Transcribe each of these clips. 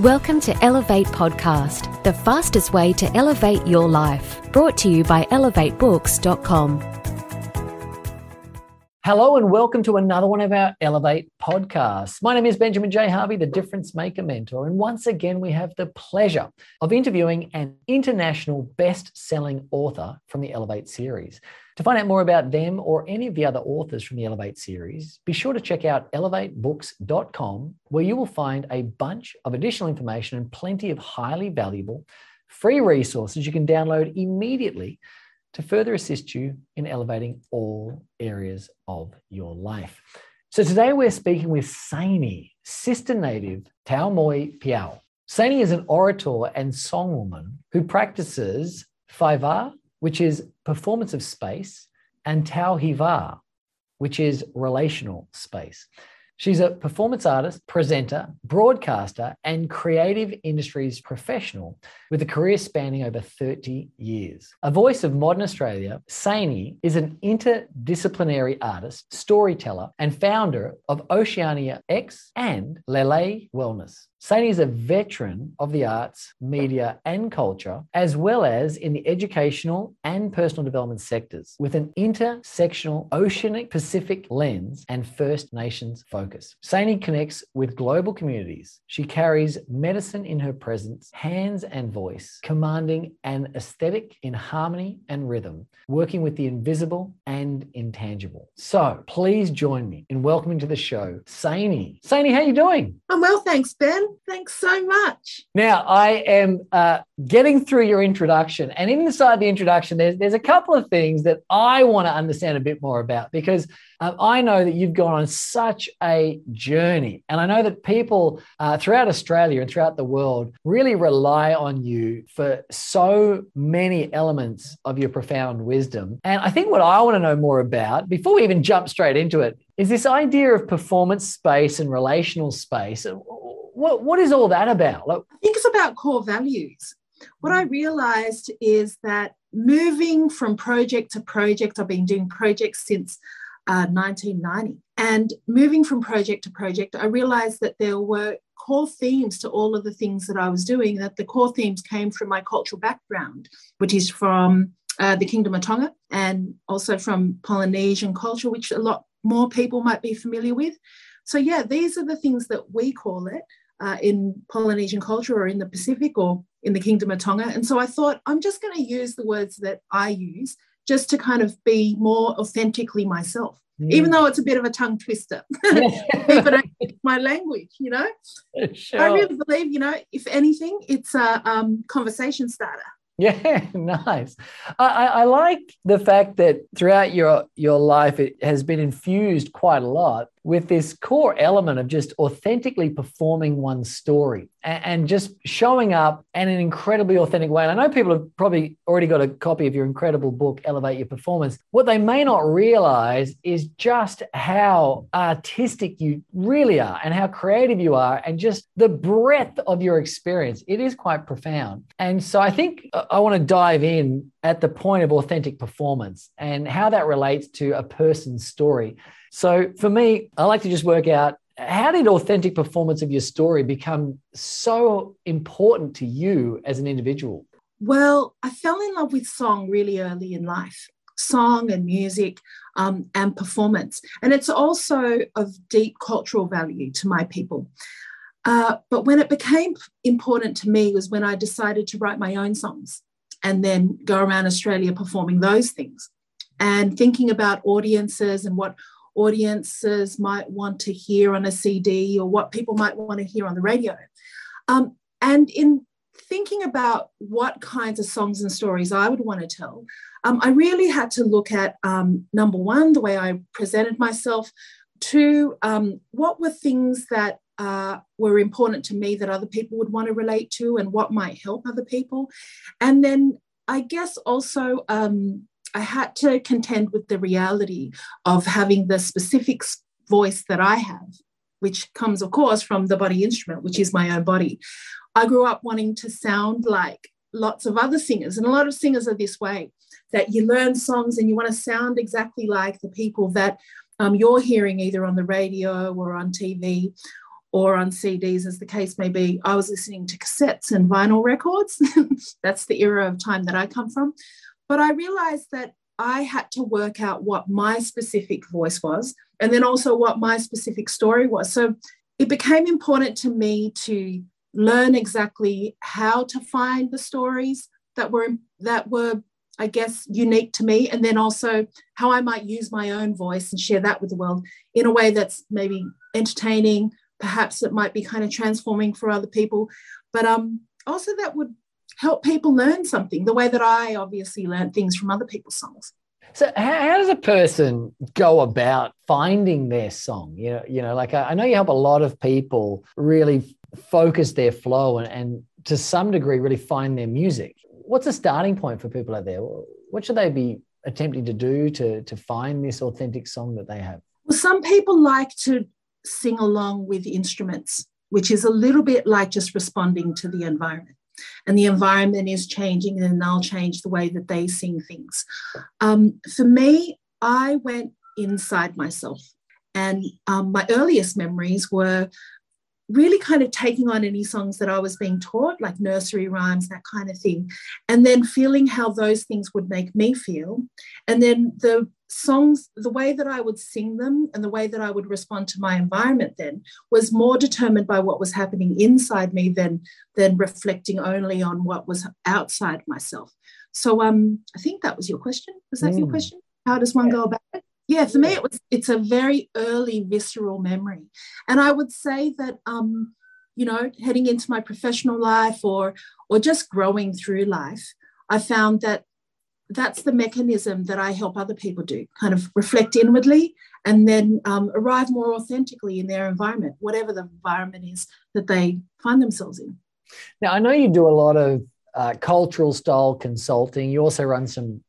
Welcome to Elevate Podcast, the fastest way to elevate your life. Brought to you by elevatebooks.com. Hello and welcome to another one of our Elevate podcasts. My name is Benjamin J. Harvey, the Difference Maker Mentor. And once again, we have the pleasure of interviewing an international best selling author from the Elevate series. To find out more about them or any of the other authors from the Elevate series, be sure to check out elevatebooks.com, where you will find a bunch of additional information and plenty of highly valuable free resources you can download immediately to further assist you in elevating all areas of your life. So today we're speaking with Seini, sister native Tau Moi Piao. Seini is an orator and songwoman who practices Faiva which is performance of space, and Tau Hiva, which is relational space. She's a performance artist, presenter, broadcaster, and creative industries professional with a career spanning over 30 years. A voice of modern Australia, Seini is an interdisciplinary artist, storyteller, and founder of Oceania X and Lele Wellness. Seini is a veteran of the arts, media, and culture, as well as in the educational and personal development sectors, with an intersectional oceanic Pacific lens and First Nations focus. Seini connects with global communities. She carries medicine in her presence, hands and voice, commanding an aesthetic in harmony and rhythm, working with the invisible and intangible. So please join me in welcoming to the show Seini. Seini, how are you doing? I'm well, thanks, Ben. Thanks so much. Now, I am uh, getting through your introduction, and inside the introduction, there's, there's a couple of things that I want to understand a bit more about because um, I know that you've gone on such a journey. And I know that people uh, throughout Australia and throughout the world really rely on you for so many elements of your profound wisdom. And I think what I want to know more about, before we even jump straight into it, is this idea of performance space and relational space what, what is all that about? I think it's about core values. What I realized is that moving from project to project, I've been doing projects since uh, 1990. And moving from project to project, I realized that there were core themes to all of the things that I was doing, that the core themes came from my cultural background, which is from uh, the Kingdom of Tonga and also from Polynesian culture, which a lot more people might be familiar with. So, yeah, these are the things that we call it uh, in Polynesian culture or in the Pacific or in the Kingdom of Tonga. And so I thought, I'm just going to use the words that I use just to kind of be more authentically myself. Mm. Even though it's a bit of a tongue twister, people my language, you know. Sure. I really believe, you know, if anything, it's a um, conversation starter. Yeah, nice. I, I, like the fact that throughout your your life it has been infused quite a lot with this core element of just authentically performing one's story and, and, just showing up in an incredibly authentic way. And I know people have probably already got a copy of your incredible book, Elevate Your Performance. What they may not realize is just how artistic you really are and how creative you are and just the breadth of your experience. It is quite profound. And so I think uh, I want to dive in at the point of authentic performance and how that relates to a person's story. So for me, I like to just work out how did authentic performance of your story become so important to you as an individual? Well, I fell in love with song really early in life song and music um, and performance. And it's also of deep cultural value to my people. Uh, but when it became important to me was when I decided to write my own songs and then go around Australia performing those things and thinking about audiences and what audiences might want to hear on a CD or what people might want to hear on the radio. Um, and in thinking about what kinds of songs and stories I would want to tell, um, I really had to look at um, number one, the way I presented myself, two, um, what were things that uh, were important to me that other people would want to relate to and what might help other people. And then I guess also um, I had to contend with the reality of having the specific voice that I have, which comes, of course, from the body instrument, which is my own body. I grew up wanting to sound like lots of other singers, and a lot of singers are this way that you learn songs and you want to sound exactly like the people that um, you're hearing either on the radio or on TV or on CDs, as the case may be. I was listening to cassettes and vinyl records. That's the era of time that I come from. But I realized that I had to work out what my specific voice was and then also what my specific story was. So it became important to me to learn exactly how to find the stories that were that were I guess unique to me and then also how I might use my own voice and share that with the world in a way that's maybe entertaining perhaps it might be kind of transforming for other people but um also that would help people learn something the way that I obviously learned things from other people's songs. So how, how, does a person go about finding their song? You know, you know, like I, I know you help a lot of people really focus their flow and, and to some degree really find their music. What's a starting point for people out there? What should they be attempting to do to, to find this authentic song that they have? Well, some people like to sing along with instruments, which is a little bit like just responding to the environment and the environment is changing and they'll change the way that they sing things. Um, for me, I went inside myself. And um, my earliest memories were really kind of taking on any songs that I was being taught, like nursery rhymes, that kind of thing, and then feeling how those things would make me feel. And then the songs, the way that I would sing them and the way that I would respond to my environment then was more determined by what was happening inside me than, than reflecting only on what was outside myself. So um, I think that was your question. Was that mm. your question? How does one yeah. go about it? yeah for me it was it's a very early visceral memory and i would say that um you know heading into my professional life or or just growing through life i found that that's the mechanism that i help other people do kind of reflect inwardly and then um, arrive more authentically in their environment whatever the environment is that they find themselves in. Now i know you do a lot of uh, cultural style consulting. You also run some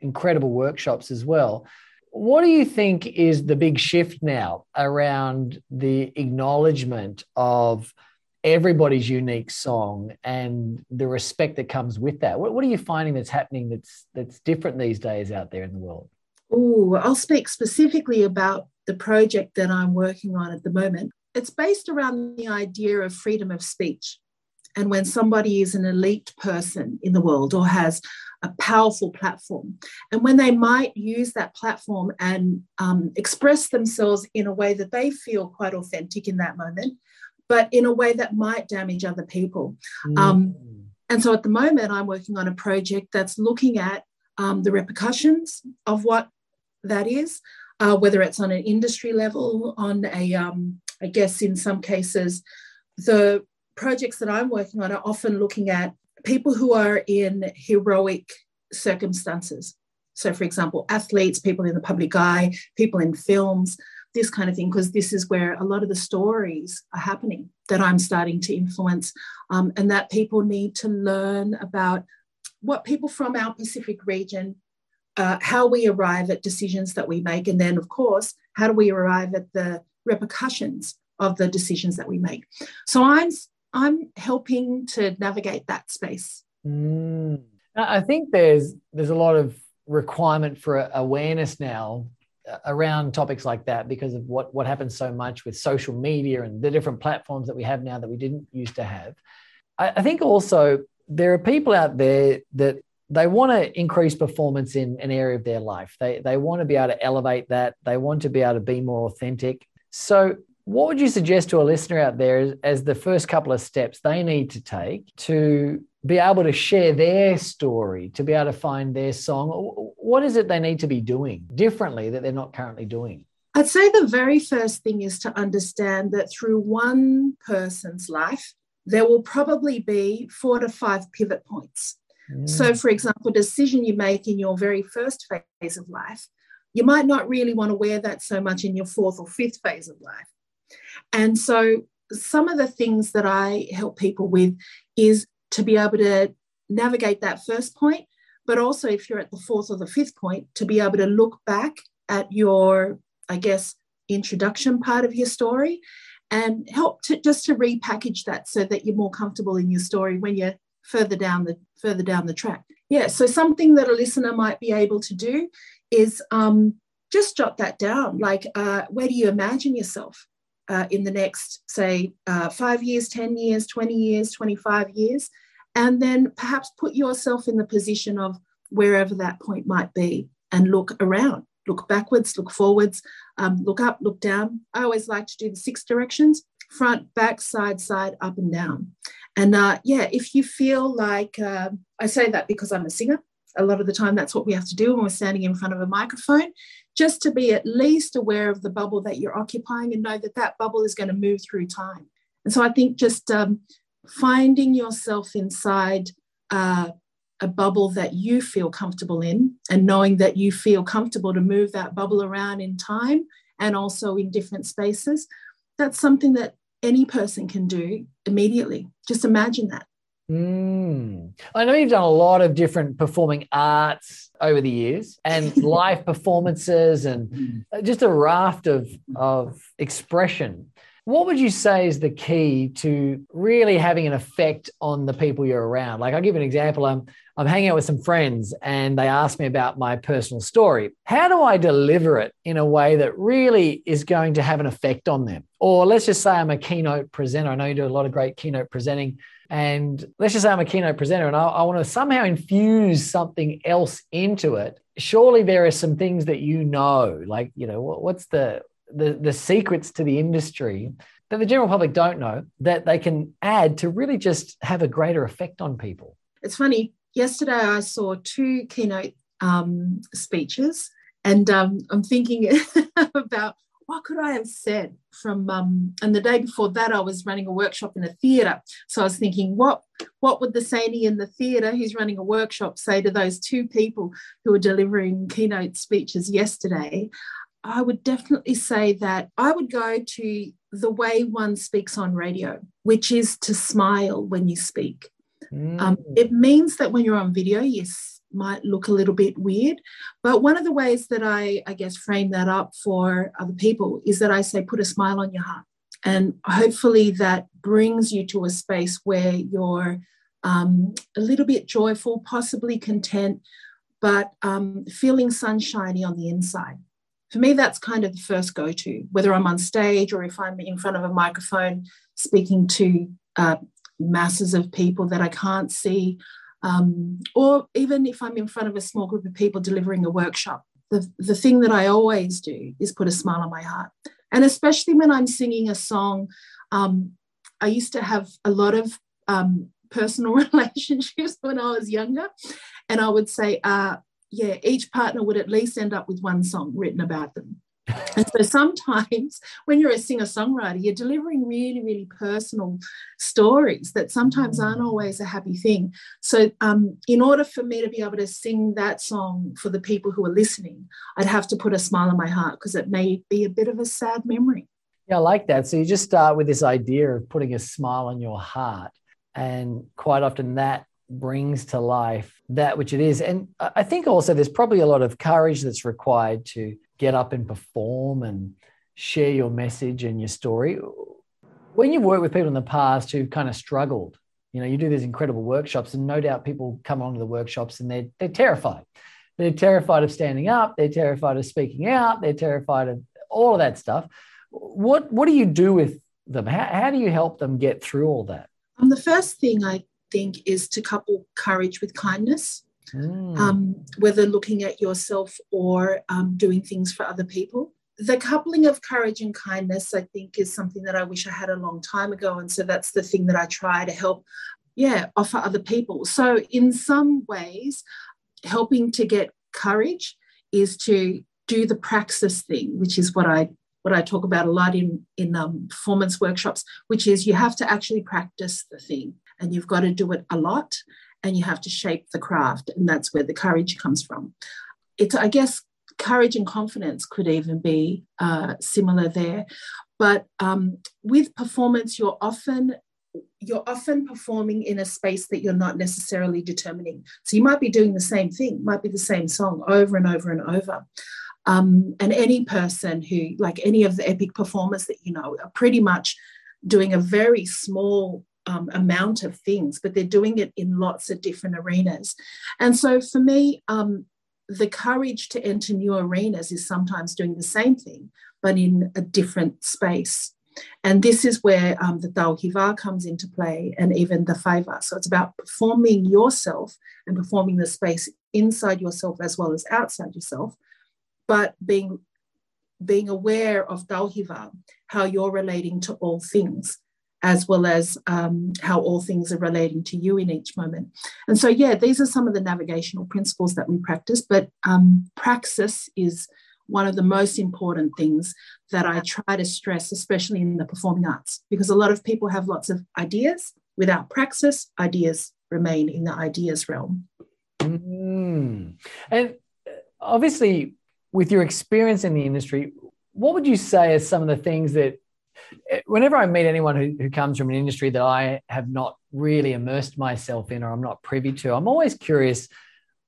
incredible workshops as well. What do you think is the big shift now around the acknowledgement of everybody's unique song and the respect that comes with that? What, what are you finding that's happening that's that's different these days out there in the world? Oh, I'll speak specifically about the project that I'm working on at the moment. It's based around the idea of freedom of speech. And when somebody is an elite person in the world or has a powerful platform. And when they might use that platform and um, express themselves in a way that they feel quite authentic in that moment, but in a way that might damage other people. Mm. Um, and so at the moment, I'm working on a project that's looking at um, the repercussions of what that is, uh, whether it's on an industry level, on a, um, I guess in some cases, the projects that I'm working on are often looking at people who are in heroic circumstances. So, for example, athletes, people in the public eye, people in films, this kind of thing, because this is where a lot of the stories are happening that I'm starting to influence, um, and that people need to learn about what people from our Pacific region, uh, how we arrive at decisions that we make, and then, of course, how do we arrive at the repercussions of the decisions that we make. So I'm I'm helping to navigate that space. Mm. I think there's there's a lot of requirement for awareness now around topics like that because of what what happens so much with social media and the different platforms that we have now that we didn't used to have. I, I think also there are people out there that they want to increase performance in an area of their life. They they want to be able to elevate that. They want to be able to be more authentic. So what would you suggest to a listener out there as, as, the first couple of steps they need to take to be able to share their story, to be able to find their song? What is it they need to be doing differently that they're not currently doing? I'd say the very first thing is to understand that through one person's life, there will probably be four to five pivot points. Mm. So, for example, a decision you make in your very first phase of life, you might not really want to wear that so much in your fourth or fifth phase of life. And so, some of the things that I help people with is to be able to navigate that first point, but also if you're at the fourth or the fifth point, to be able to look back at your, I guess, introduction part of your story and help to just to repackage that so that you're more comfortable in your story when you're further down the further down the track. Yeah, so something that a listener might be able to do is um, just jot that down. Like, uh, where do you imagine yourself? Uh, in the next, say, uh, five years, 10 years, 20 years, 25 years, and then perhaps put yourself in the position of wherever that point might be and look around. Look backwards, look forwards, um, look up, look down. I always like to do the six directions front, back, side, side, up, and down. And uh, yeah, if you feel like uh, I say that because I'm a singer, a lot of the time that's what we have to do when we're standing in front of a microphone, just to be at least aware of the bubble that you're occupying and know that that bubble is going to move through time. And so I think just um, finding yourself inside uh, a bubble that you feel comfortable in and knowing that you feel comfortable to move that bubble around in time and also in different spaces, that's something that any person can do immediately. Just imagine that. Mm. I know you've done a lot of different performing arts over the years and live performances and just a raft of, of expression. What would you say is the key to really having an effect on the people you're around? Like, I'll give an example. I'm, I'm hanging out with some friends and they ask me about my personal story. How do I deliver it in a way that really is going to have an effect on them? Or let's just say I'm a keynote presenter. I know you do a lot of great keynote presenting. And let's just say I'm a keynote presenter and I, I want to somehow infuse something else into it. Surely there are some things that you know, like, you know, what, what's the the, the secrets to the industry that the general public don't know that they can add to really just have a greater effect on people. It's funny. Yesterday, I saw two keynote um, speeches, and um, I'm thinking about what could I have said from. Um, and the day before that, I was running a workshop in a theatre, so I was thinking, what what would the Seini in the theatre who's running a workshop say to those two people who were delivering keynote speeches yesterday? I would definitely say that I would go to the way one speaks on radio, which is to smile when you speak. Mm. Um, it means that when you're on video, you might look a little bit weird. But one of the ways that I, I guess, frame that up for other people is that I say, put a smile on your heart. And hopefully that brings you to a space where you're um, a little bit joyful, possibly content, but um, feeling sunshiny on the inside for me, that's kind of the first go to, whether I'm on stage or if I'm in front of a microphone speaking to uh, masses of people that I can't see, um, or even if I'm in front of a small group of people delivering a workshop. The, the thing that I always do is put a smile on my heart. And especially when I'm singing a song, um, I used to have a lot of um, personal relationships when I was younger. And I would say, uh, yeah, each partner would at least end up with one song written about them. And so sometimes when you're a singer songwriter, you're delivering really, really personal stories that sometimes aren't mm. always a happy thing. So, um, in order for me to be able to sing that song for the people who are listening, I'd have to put a smile on my heart because it may be a bit of a sad memory. Yeah, I like that. So, you just start with this idea of putting a smile on your heart. And quite often that brings to life that which it is. And I think also there's probably a lot of courage that's required to get up and perform and share your message and your story. When you've worked with people in the past who've kind of struggled, you know, you do these incredible workshops, and no doubt people come onto the workshops and they're they're terrified. They're terrified of standing up, they're terrified of speaking out, they're terrified of all of that stuff. What what do you do with them? How, how do you help them get through all that? Um, the first thing I think is to couple courage with kindness, mm. um, whether looking at yourself or um, doing things for other people. The coupling of courage and kindness, I think, is something that I wish I had a long time ago. And so that's the thing that I try to help, yeah, offer other people. So, in some ways, helping to get courage is to do the praxis thing, which is what I what I talk about a lot in in um, performance workshops, which is you have to actually practice the thing and you've got to do it a lot and you have to shape the craft and that's where the courage comes from. It's i guess courage and confidence could even be uh, similar there. But um, with performance you're often you're often performing in a space that you're not necessarily determining. So you might be doing the same thing might be the same song over and over and over. Um, and any person who like any of the epic performers that you know are pretty much doing a very small um, amount of things, but they're doing it in lots of different arenas. And so for me, um, the courage to enter new arenas is sometimes doing the same thing, but in a different space. And this is where um, the Tauhiva comes into play and even the Faiva. So it's about performing yourself and performing the space inside yourself as well as outside yourself, but being being aware of Tauhiva, how you're relating to all things, as well as um, how all things are relating to you in each moment. And so, yeah, these are some of the navigational principles that we practice, but um, praxis is one of the most important things that I try to stress, especially in the performing arts, because a lot of people have lots of ideas. Without praxis, ideas remain in the ideas realm. Mm. And uh, obviously, with your experience in the industry, what would you say are some of the things that, whenever I meet anyone who, who comes from an industry that I have not really immersed myself in or I'm not privy to, I'm always curious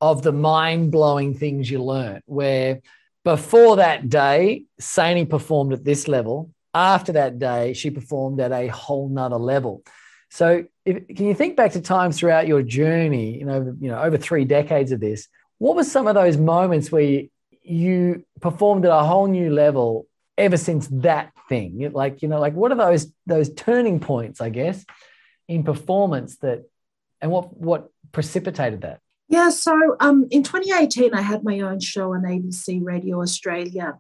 of the mind blowing things you learn where before that day, Seini performed at this level. After that day, she performed at a whole nother level. So, if, can you think back to times throughout your journey, you know, you know, over three decades of this? What were some of those moments where you, you performed at a whole new level ever since that thing? Like, you know, like what are those those turning points, I guess, in performance that, and what what precipitated that? Yeah, so um, in 2018, I had my own show on ABC Radio Australia.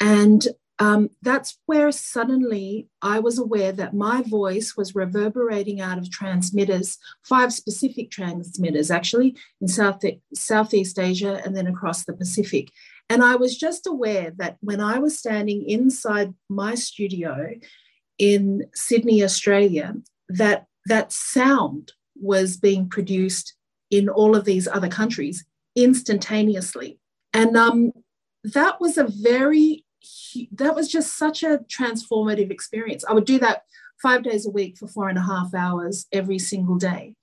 And um, that's where suddenly I was aware that my voice was reverberating out of transmitters, five specific transmitters actually, in South, Southeast Asia and then across the Pacific. And I was just aware that when I was standing inside my studio in Sydney, Australia, that that sound was being produced in all of these other countries instantaneously. And um, that was a very, that was just such a transformative experience. I would do that five days a week for four and a half hours every single day.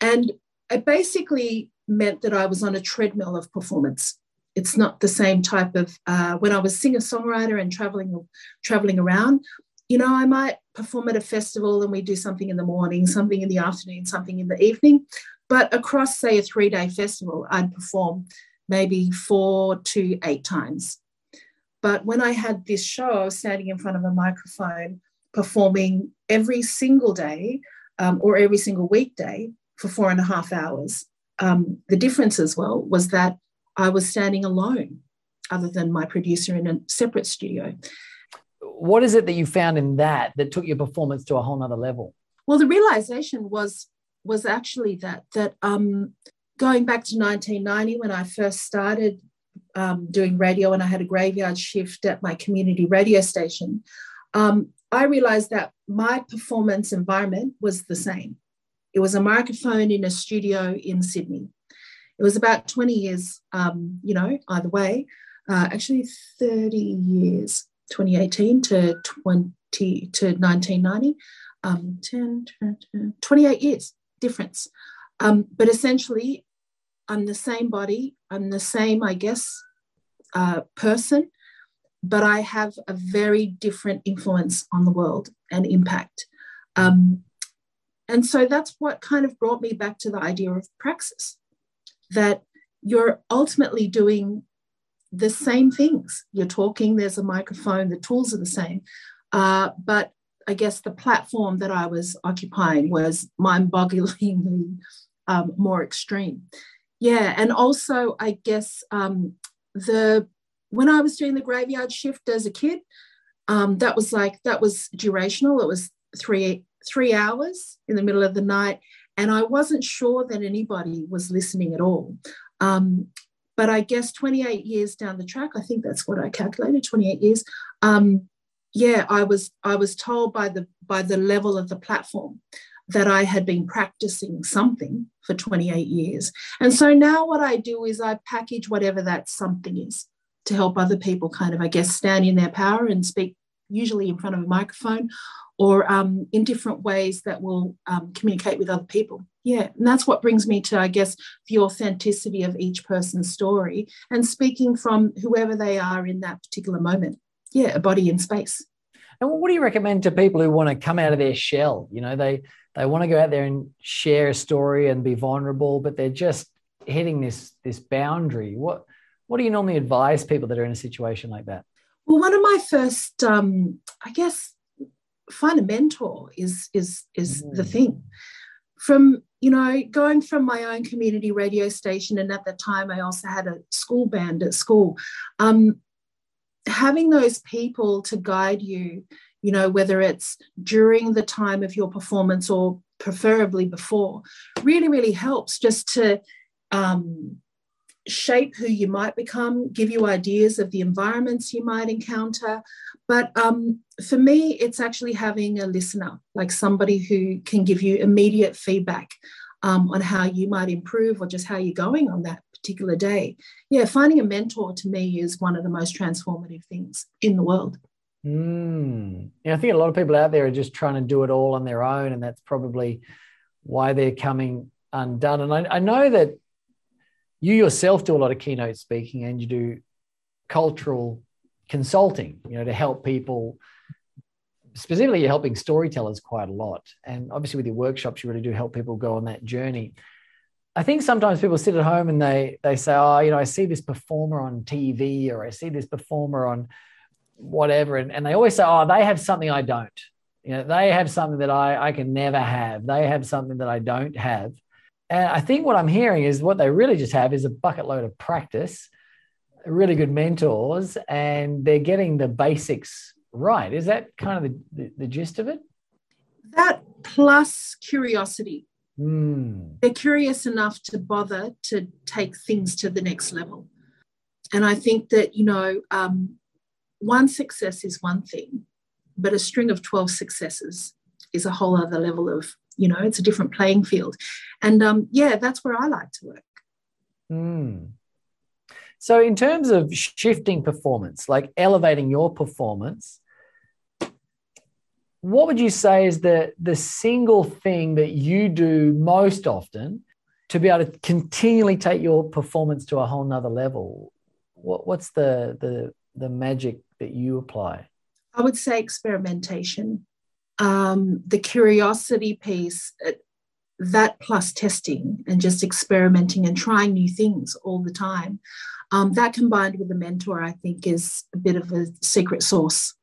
And it basically meant that I was on a treadmill of performance. It's not the same type of uh, when I was singer songwriter and traveling traveling around. You know, I might perform at a festival and we do something in the morning, something in the afternoon, something in the evening. But across, say, a three day festival, I'd perform maybe four to eight times. But when I had this show, I was standing in front of a microphone performing every single day um, or every single weekday for four and a half hours. Um, the difference as well was that I was standing alone, other than my producer in a separate studio. What is it that you found in that that took your performance to a whole nother level? Well, the realization was was actually that that um, going back to 1990 when I first started um, doing radio and I had a graveyard shift at my community radio station, um, I realized that my performance environment was the same. It was a microphone in a studio in Sydney. It was about 20 years, um, you know, either way, uh, actually 30 years, 2018 to 20 to 1990, um, 10, 10, 28 years difference. Um, but essentially, I'm the same body, I'm the same, I guess, uh, person, but I have a very different influence on the world and impact. Um, and so that's what kind of brought me back to the idea of praxis that you're ultimately doing the same things. You're talking, there's a microphone, the tools are the same, uh, but I guess the platform that I was occupying was mind-bogglingly um, more extreme. Yeah, and also I guess um, the when I was doing the graveyard shift as a kid, um, that was like that was durational. It was three three hours in the middle of the night, and I wasn't sure that anybody was listening at all. Um, but I guess 28 years down the track, I think that's what I calculated. 28 years. Um, yeah, I was I was told by the by the level of the platform that I had been practicing something for 28 years. And so now what I do is I package whatever that something is to help other people kind of, I guess, stand in their power and speak usually in front of a microphone or um, in different ways that will um, communicate with other people. Yeah, and that's what brings me to, I guess, the authenticity of each person's story and speaking from whoever they are in that particular moment yeah, a body in space. And what do you recommend to people who want to come out of their shell? You know, they they want to go out there and share a story and be vulnerable, but they're just hitting this this boundary. What what do you normally advise people that are in a situation like that? Well, one of my first, um, I guess, find a mentor is is is mm. the thing. From you know, going from my own community radio station, and at that time I also had a school band at school. Um, having those people to guide you, you know, whether it's during the time of your performance or preferably before, really, really helps just to um, shape who you might become, give you ideas of the environments you might encounter. But um, for me, it's actually having a listener, like somebody who can give you immediate feedback um, on how you might improve or just how you're going on that particular day. Yeah, finding a mentor to me is one of the most transformative things in the world. Mm. I think a lot of people out there are just trying to do it all on their own, and that's probably why they're coming undone. And I, I know that you yourself do a lot of keynote speaking and you do cultural consulting, you know, to help people. Specifically, you're helping storytellers quite a lot. And obviously, with your workshops, you really do help people go on that journey. I think sometimes people sit at home and they they say, "Oh, you know, I see this performer on TV or I see this performer on whatever," and, and they always say, "Oh, they have something I don't." You know, they have something that I I can never have. They have something that I don't have. And I think what I'm hearing is what they really just have is a bucket load of practice, really good mentors, and they're getting the basics right. Is that kind of the, the, the gist of it? That plus curiosity. Mm. They're curious enough to bother to take things to the next level. And I think that, you know, um, one success is one thing, but a string of 12 successes is a whole other level of you know it's a different playing field. And um, yeah that's where i like to work. Mm. so in terms of shifting performance like elevating your performance what would you say is the the single thing that you do most often to be able to continually take your performance to a whole nother level? What, what's the the the magic that you apply? I would say experimentation um, the curiosity piece, uh, that plus testing and just experimenting and trying new things all the time, um, that combined with a mentor, I think, is a bit of a secret sauce.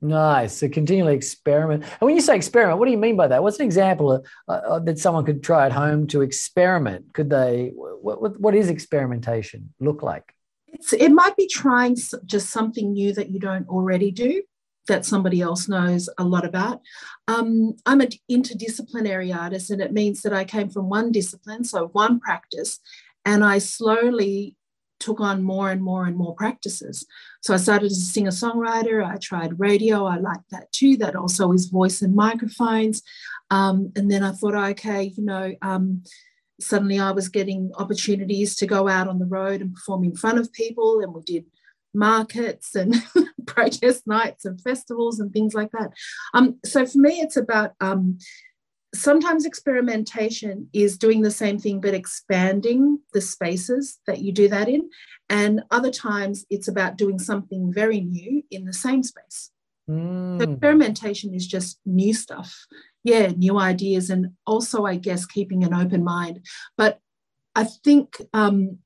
Nice. So continually experiment. And when you say experiment, what do you mean by that? What's an example of, uh, uh that someone could try at home to experiment? Could they? What, what, what is experimentation look like? It's, it might be trying just something new that you don't already do that somebody else knows a lot about. Um, I'm an interdisciplinary artist, and it means that I came from one discipline, so one practice, and I slowly took on more and more and more practices. So I started as a singer songwriter. I tried radio. I liked that too. That also is voice and microphones. Um, and then I thought, okay, you know, um, suddenly I was getting opportunities to go out on the road and perform in front of people. And we did markets and protest nights and festivals and things like that. Um, so for me, it's about um, sometimes experimentation is doing the same thing but expanding the spaces that you do that in. And other times it's about doing something very new in the same space. Mm. So experimentation is just new stuff. Yeah, new ideas, and also, I guess, keeping an open mind. But I think um,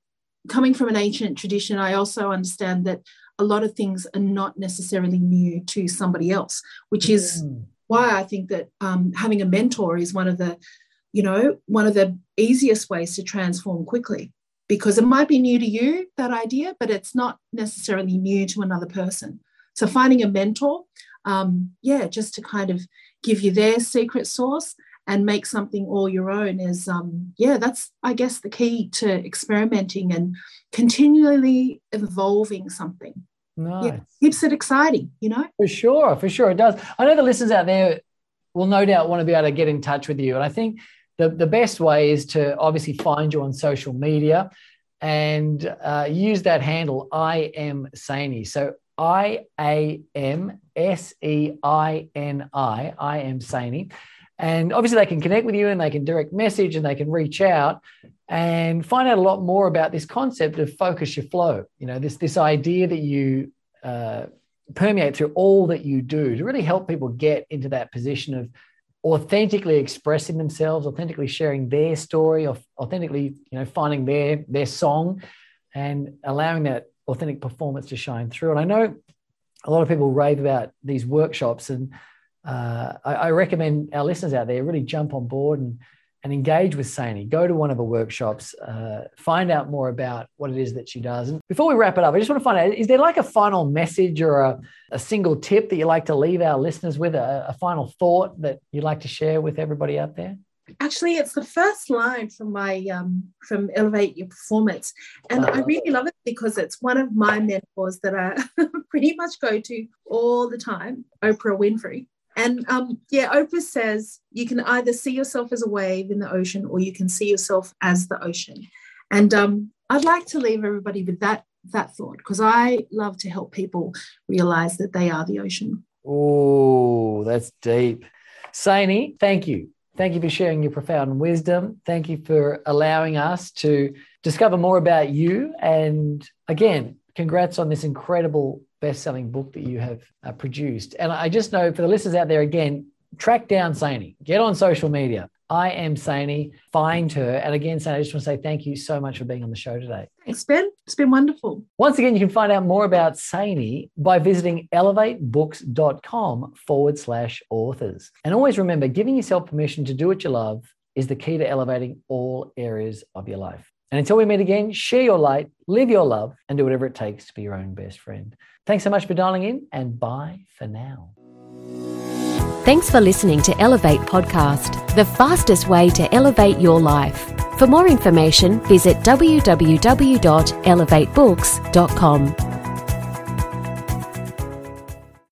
coming from an ancient tradition, I also understand that a lot of things are not necessarily new to somebody else, which is mm. why I think that um, having a mentor is one of the, you know, one of the easiest ways to transform quickly because it might be new to you, that idea, but it's not necessarily new to another person. So finding a mentor, um, yeah, just to kind of give you their secret sauce and make something all your own is um, yeah that's i guess the key to experimenting and continually evolving something nice. yeah, keeps it exciting you know for sure for sure it does i know the listeners out there will no doubt want to be able to get in touch with you and i think the, the best way is to obviously find you on social media and uh, use that handle i am Seini. so i a m s e i n i i am Seini. And obviously, they can connect with you and they can direct message and they can reach out and find out a lot more about this concept of focus your flow. You know, this this idea that you uh, permeate through all that you do to really help people get into that position of authentically expressing themselves, authentically sharing their story, or authentically, you know, finding their their song and allowing that authentic performance to shine through. And I know a lot of people rave about these workshops and uh, I, I, recommend our listeners out there really jump on board and, and engage with Seini. Go to one of her workshops, uh, find out more about what it is that she does. And before we wrap it up, I just want to find out is there like a final message or a, a single tip that you like to leave our listeners with, a, a final thought that you'd like to share with everybody out there? actually it's the first line from my um, from elevate your performance and i really love it because it's one of my mentors that i pretty much go to all the time oprah winfrey and um, yeah oprah says you can either see yourself as a wave in the ocean or you can see yourself as the ocean and um, i'd like to leave everybody with that that thought because i love to help people realize that they are the ocean oh that's deep Seini, thank you Thank you for sharing your profound wisdom. Thank you for allowing us to discover more about you. And again, congrats on this incredible best selling book that you have uh, produced. And I just know for the listeners out there, again, track down Seini, get on social media, I am Seini. Find her. And again, Seini, I just want to say thank you so much for being on the show today. Thanks, Ben. It's been wonderful. Once again, you can find out more about Seini by visiting elevatebooks.com forward slash authors. And always remember, giving yourself permission to do what you love is the key to elevating all areas of your life. And until we meet again, share your light, live your love, and do whatever it takes to be your own best friend. Thanks so much for dialing in, and bye for now. Thanks for listening to Elevate Podcast, the fastest way to elevate your life. For more information, visit www.elevatebooks.com.